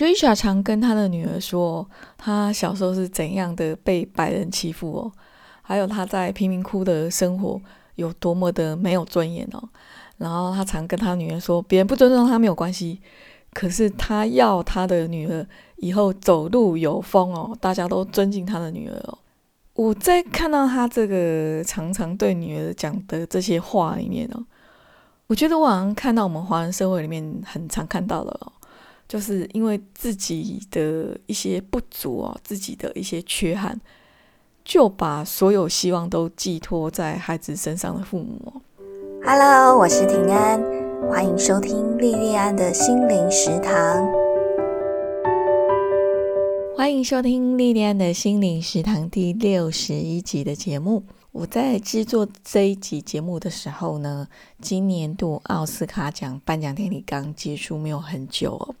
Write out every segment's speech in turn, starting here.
Risha 常跟他的女儿说，他小时候是怎样的被白人欺负哦，还有他在贫民窟的生活有多么的没有尊严哦。然后他常跟他女儿说，别人不尊重他没有关系，可是他要他的女儿以后走路有风哦，大家都尊敬他的女儿哦。我在看到他这个常常对女儿讲的这些话里面哦，我觉得我好像看到我们华人社会里面很常看到的哦。就是因为自己的一些不足哦，自己的一些缺憾，就把所有希望都寄托在孩子身上的父母。Hello，我是平安，欢迎收听莉莉安的心灵食堂。欢迎收听莉莉安的心灵食堂第六十一集的节目。我在制作这一集节目的时候呢，今年度奥斯卡奖颁奖典礼刚结束，没有很久哦。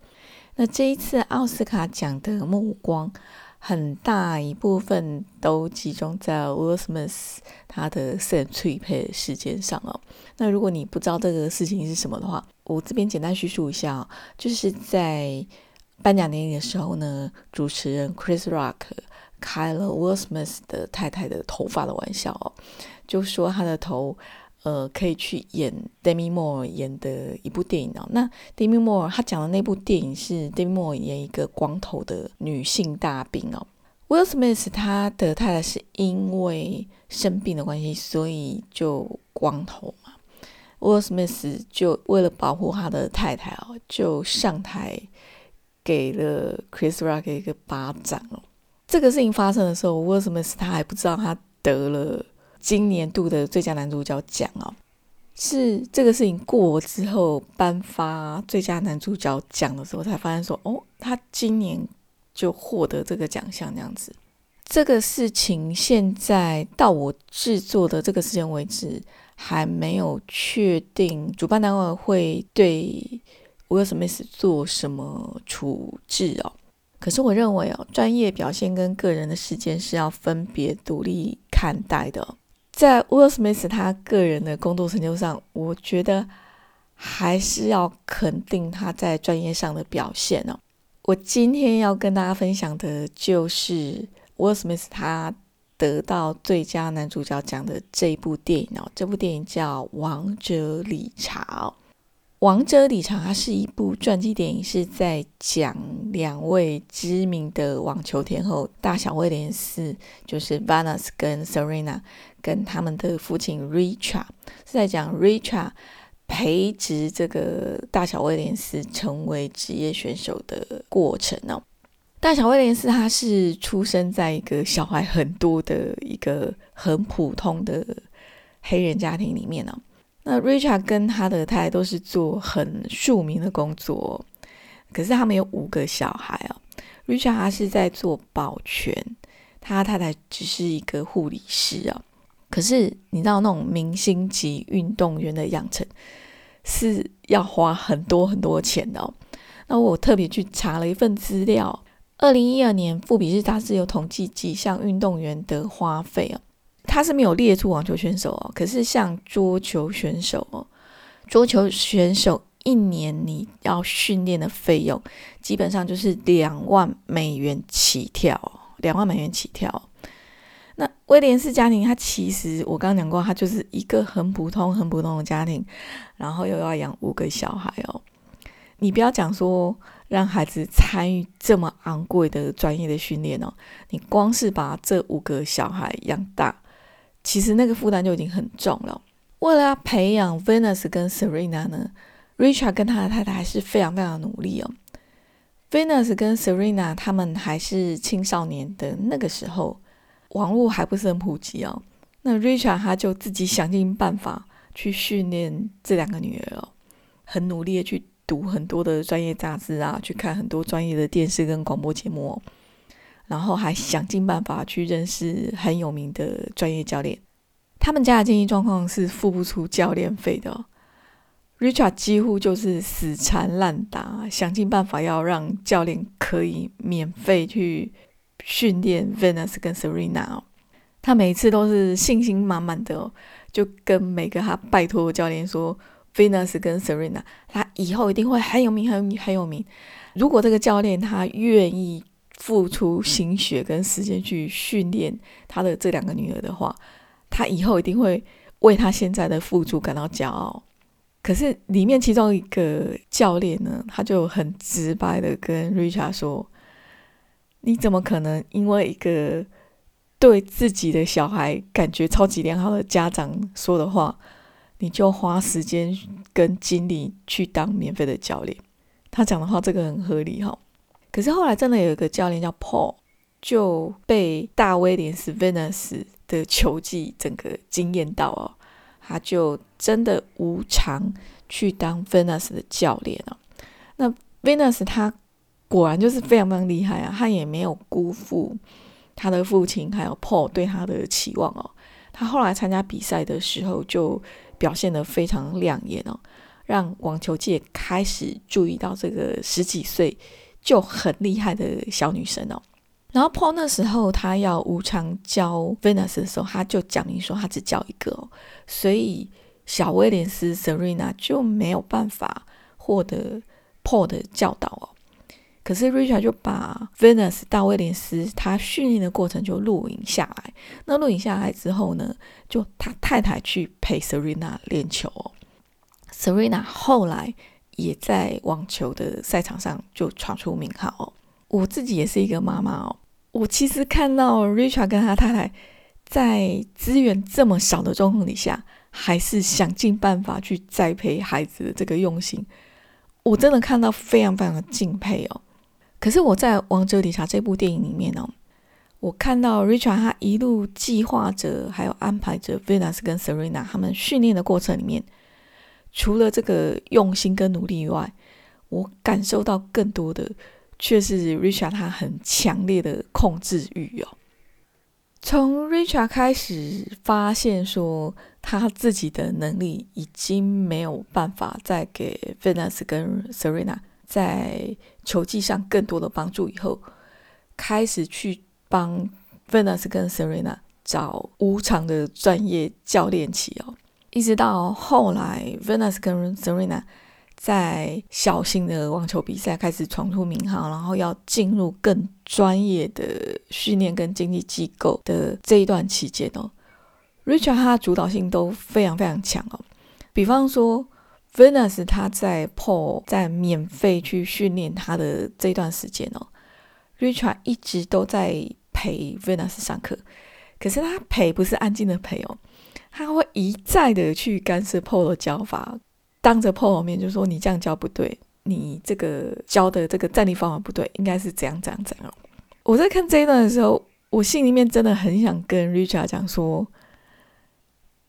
那这一次奥斯卡奖的目光很大一部分都集中在 Will Smith 他的性脆配事件上哦。那如果你不知道这个事情是什么的话，我这边简单叙述一下，就是在颁奖典礼的时候呢，主持人 Chris Rock 开了 Will Smith 的太太的头发的玩笑哦，就说他的头。呃，可以去演 Demi Moore 演的一部电影哦。那 Demi Moore 他讲的那部电影是 Demi Moore 演一个光头的女性大兵哦。Will Smith 他的太太是因为生病的关系，所以就光头嘛。Will Smith 就为了保护他的太太哦，就上台给了 Chris Rock 一个巴掌哦。这个事情发生的时候，Will Smith 他还不知道他得了。今年度的最佳男主角奖哦，是这个事情过之后颁发最佳男主角奖的时候才发现说，哦，他今年就获得这个奖项这样子。这个事情现在到我制作的这个时间为止，还没有确定主办单位会对威尔史密斯做什么处置哦。可是我认为哦，专业表现跟个人的事件是要分别独立看待的。在 Will Smith 他个人的工作成就上，我觉得还是要肯定他在专业上的表现哦。我今天要跟大家分享的就是 Will Smith 他得到最佳男主角奖的这一部电影哦。这部电影叫《王者理查》。《王者理查》它是一部传记电影，是在讲两位知名的网球天后大小威廉斯，就是 Venus 跟 Serena，跟他们的父亲 Richard，是在讲 Richard 培植这个大小威廉斯成为职业选手的过程哦。大小威廉斯他是出生在一个小孩很多的一个很普通的黑人家庭里面呢。那 Richard 跟他的太太都是做很庶民的工作，可是他们有五个小孩哦。Richard 他是在做保全，他太太只是一个护理师啊。可是你知道那种明星级运动员的养成是要花很多很多钱的哦。那我特别去查了一份资料，二零一二年富比士杂志有统计几项运动员的花费啊。他是没有列出网球选手哦，可是像桌球选手哦，桌球选手一年你要训练的费用基本上就是两万美元起跳，两万美元起跳。威廉斯家庭，他其实我刚刚讲过，他就是一个很普通、很普通的家庭，然后又要养五个小孩哦。你不要讲说让孩子参与这么昂贵的专业的训练哦，你光是把这五个小孩养大。其实那个负担就已经很重了。为了要培养 Venus 跟 Serena 呢，Richard 跟他的太太还是非常非常努力哦。Venus 跟 Serena 他们还是青少年的那个时候，网络还不是很普及哦。那 Richard 他就自己想尽办法去训练这两个女儿哦，很努力的去读很多的专业杂志啊，去看很多专业的电视跟广播节目。然后还想尽办法去认识很有名的专业教练。他们家的经济状况是付不出教练费的。Richard 几乎就是死缠烂打，想尽办法要让教练可以免费去训练 Venus 跟 Serena 哦。他每次都是信心满满的，就跟每个他拜托教练说：“Venus 跟 Serena，他以后一定会很有名、很有很有名。”如果这个教练他愿意付出心血跟时间去训练他的这两个女儿的话，他以后一定会为他现在的付出感到骄傲。可是里面其中一个教练呢，他就很直白的跟 Richard 说：“你怎么可能因为一个对自己的小孩感觉超级良好的家长说的话，你就花时间跟精力去当免费的教练？”他讲的话这个很合理哈。可是后来真的有一个教练叫 Paul，就被大威廉斯 Venus 的球技整个惊艳到哦。他就真的无偿去当 Venus 的教练了。那 Venus 他果然就是非常非常厉害啊！他也没有辜负他的父亲还有 Paul 对他的期望哦。他后来参加比赛的时候就表现得非常亮眼哦，让网球界开始注意到这个十几岁就很厉害的小女生哦。然后 Paul 那时候他要无偿教 Venus 的时候，他就讲明说他只教一个哦，所以小威廉斯 Serena 就没有办法获得 Paul 的教导哦。可是 Richard 就把 Venus 大威廉斯他训练的过程就录影下来。那录影下来之后呢，就他太太去陪 Serena 练球哦。Serena 后来也在网球的赛场上就闯出名号哦。我自己也是一个妈妈哦。我其实看到 Richard 跟他太太在资源这么少的状况底下，还是想尽办法去栽培孩子的这个用心，我真的看到非常非常的敬佩哦。可是我在《王者理查》这部电影里面哦，我看到 Richard 他一路计划着，还有安排着 Venus 跟 Serena 他们训练的过程里面，除了这个用心跟努力以外，我感受到更多的。却是 Richard 他很强烈的控制欲哦。从 Richard 开始发现说他自己的能力已经没有办法再给 Venus 跟 Serena 在球技上更多的帮助以后，开始去帮 Venus 跟 Serena 找无偿的专业教练起哦，一直到后来 Venus 跟 Serena。在小型的网球比赛开始闯出名号，然后要进入更专业的训练跟经济机构的这一段期间哦，Richard 他的主导性都非常非常强哦。比方说，Venus 他在 Paul 在免费去训练他的这段时间哦，Richard 一直都在陪 Venus 上课，可是他陪不是安静的陪哦，他会一再的去干涉 Paul 的教法。当着 Paul 面就说：“你这样教不对，你这个教的这个站立方法不对，应该是怎样怎样怎样。”我在看这一段的时候，我心里面真的很想跟 Richard 讲说：“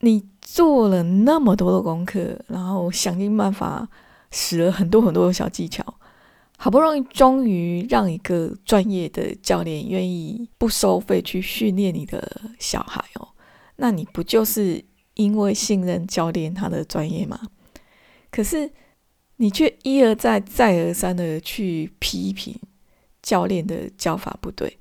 你做了那么多的功课，然后想尽办法使了很多很多的小技巧，好不容易终于让一个专业的教练愿意不收费去训练你的小孩哦，那你不就是因为信任教练他的专业吗？”可是，你却一而再、再而三的去批评教练的教法不对。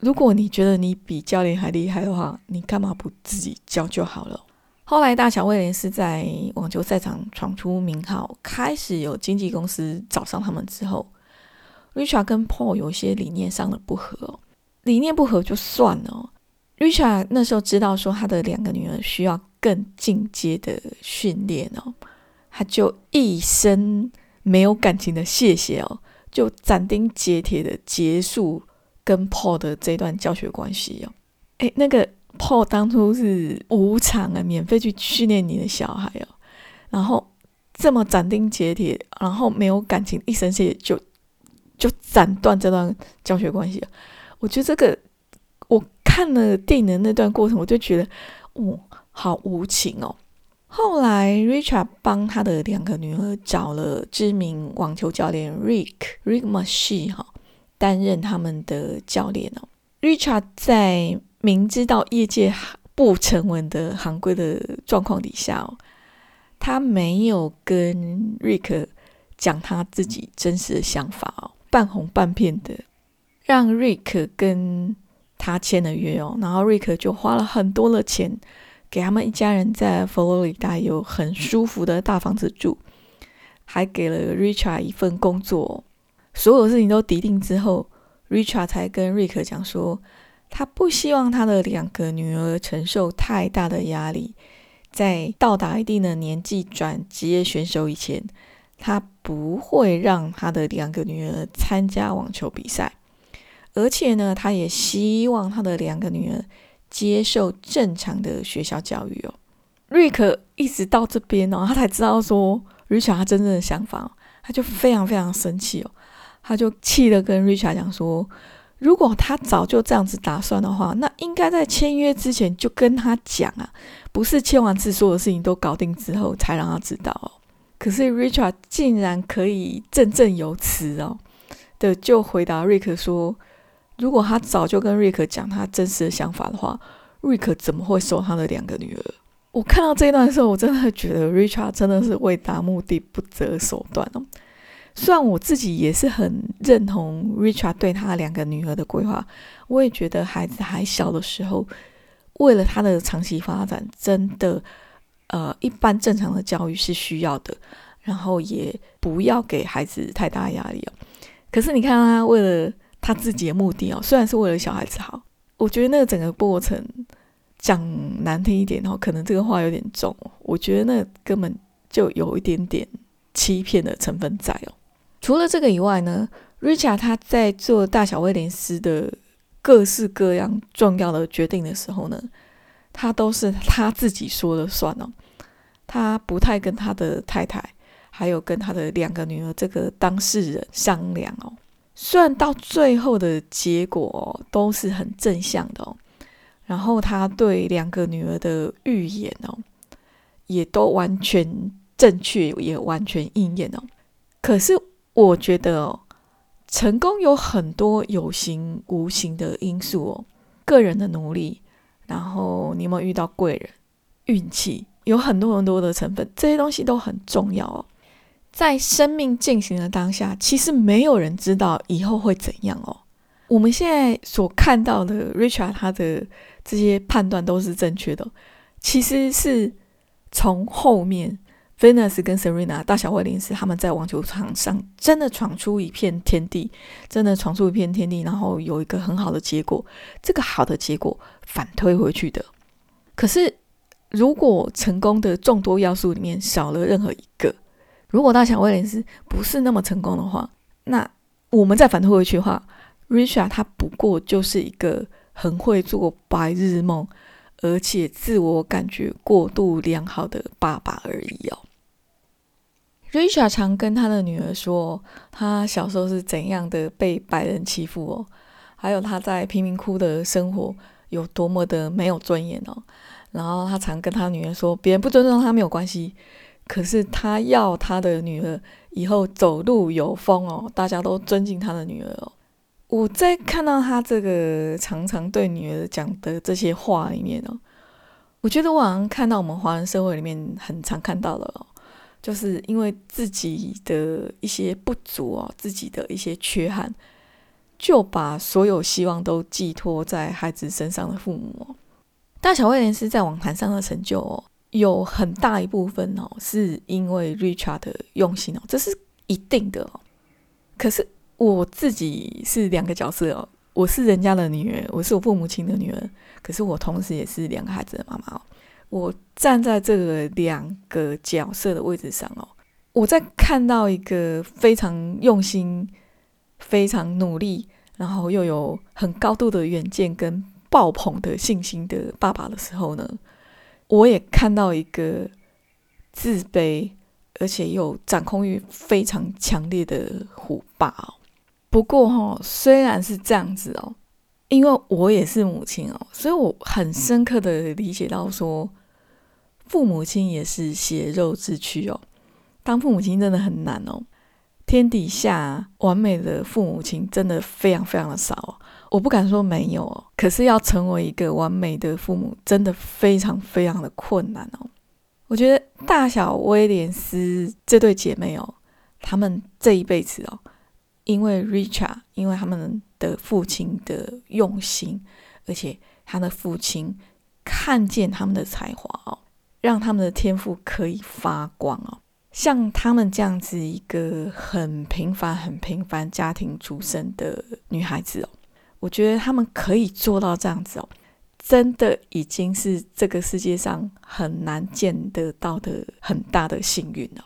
如果你觉得你比教练还厉害的话，你干嘛不自己教就好了？后来，大乔威廉斯在网球赛场闯出名号，开始有经纪公司找上他们之后，Richard 跟 Paul 有些理念上的不合。理念不合就算了，Richard 那时候知道说他的两个女儿需要更进阶的训练哦。他就一声没有感情的谢谢哦，就斩钉截铁的结束跟 Paul 的这段教学关系哦。诶，那个 Paul 当初是无偿啊，免费去训练你的小孩哦，然后这么斩钉截铁，然后没有感情，一声谢谢就就斩断这段教学关系了。我觉得这个我看了电影的那段过程，我就觉得，哦，好无情哦。后来，Richard 帮他的两个女儿找了知名网球教练 Rick Rick m a s h e 哈担任他们的教练哦。Richard 在明知道业界不成文的行规的状况底下哦，他没有跟 Rick 讲他自己真实的想法哦，半红半骗的让 Rick 跟他签了约哦，然后 Rick 就花了很多的钱。给他们一家人在佛罗里达有很舒服的大房子住，还给了 Richard 一份工作。所有事情都敌定之后，Richard 才跟瑞克讲说，他不希望他的两个女儿承受太大的压力，在到达一定的年纪转职业选手以前，他不会让他的两个女儿参加网球比赛，而且呢，他也希望他的两个女儿接受正常的学校教育哦。瑞克一直到这边哦，他才知道说 Richard 他真正的想法，他就非常非常生气哦，他就气的跟 Richard 讲说，如果他早就这样子打算的话，那应该在签约之前就跟他讲啊，不是签完字所有事情都搞定之后才让他知道哦。可是 Richard 竟然可以振振有词哦的就回答瑞克说，如果他早就跟瑞克讲他真实的想法的话，瑞克怎么会收他的两个女儿？我看到这一段的时候，我真的觉得 Richard 真的是为达目的不择手段哦。虽然我自己也是很认同 Richard 对他两个女儿的规划，我也觉得孩子还小的时候，为了他的长期发展，真的呃一般正常的教育是需要的，然后也不要给孩子太大压力哦。可是你看他为了他自己的目的哦，虽然是为了小孩子好，我觉得那个整个过程。讲难听一点哦，可能这个话有点重，我觉得那根本就有一点点欺骗的成分在哦。除了这个以外呢，Richard 他在做大小威廉斯的各式各样重要的决定的时候呢，他都是他自己说了算哦，他不太跟他的太太还有跟他的两个女儿这个当事人商量哦。虽然到最后的结果都是很正向的哦。然后他对两个女儿的预言哦，也都完全正确，也完全应验哦。可是我觉得，成功有很多有形无形的因素哦，个人的努力，然后你有没有遇到贵人，运气，有很多很多的成分，这些东西都很重要哦。在生命进行的当下，其实没有人知道以后会怎样哦。我们现在所看到的 Richard 他的。这些判断都是正确的，其实是从后面 Venus 跟 Serena 大小威廉斯他们在网球场上真的闯出一片天地，真的闯出一片天地，然后有一个很好的结果，这个好的结果反推回去的。可是如果成功的众多要素里面少了任何一个，如果大小威廉斯不是那么成功的话，那我们再反推回去的话，Richard 他不过就是一个。很会做白日梦，而且自我感觉过度良好的爸爸而已哦。Richa 常跟他的女儿说，他小时候是怎样的被白人欺负哦，还有他在贫民窟的生活有多么的没有尊严哦。然后他常跟他女儿说，别人不尊重他没有关系，可是他要他的女儿以后走路有风哦，大家都尊敬他的女儿哦。我在看到他这个常常对女儿讲的这些话里面哦，我觉得我好像看到我们华人社会里面很常看到的哦，就是因为自己的一些不足哦，自己的一些缺憾，就把所有希望都寄托在孩子身上的父母哦。大小威廉斯在网坛上的成就哦，有很大一部分哦，是因为 Richard 的用心哦，这是一定的哦。可是。我自己是两个角色哦，我是人家的女儿，我是我父母亲的女儿，可是我同时也是两个孩子的妈妈哦。我站在这个两个角色的位置上哦，我在看到一个非常用心、非常努力，然后又有很高度的远见跟爆棚的信心的爸爸的时候呢，我也看到一个自卑而且又掌控欲非常强烈的虎爸哦。不过哈，虽然是这样子哦，因为我也是母亲哦，所以我很深刻的理解到说，父母亲也是血肉之躯哦。当父母亲真的很难哦，天底下完美的父母亲真的非常非常的少哦。我不敢说没有哦，可是要成为一个完美的父母，真的非常非常的困难哦。我觉得大小威廉斯这对姐妹哦，她们这一辈子哦。因为 Richard，因为他们的父亲的用心，而且他的父亲看见他们的才华哦，让他们的天赋可以发光哦。像他们这样子一个很平凡、很平凡家庭出身的女孩子哦，我觉得他们可以做到这样子哦，真的已经是这个世界上很难见得到的很大的幸运了。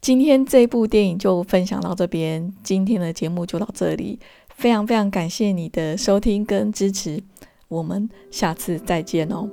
今天这部电影就分享到这边，今天的节目就到这里，非常非常感谢你的收听跟支持，我们下次再见哦。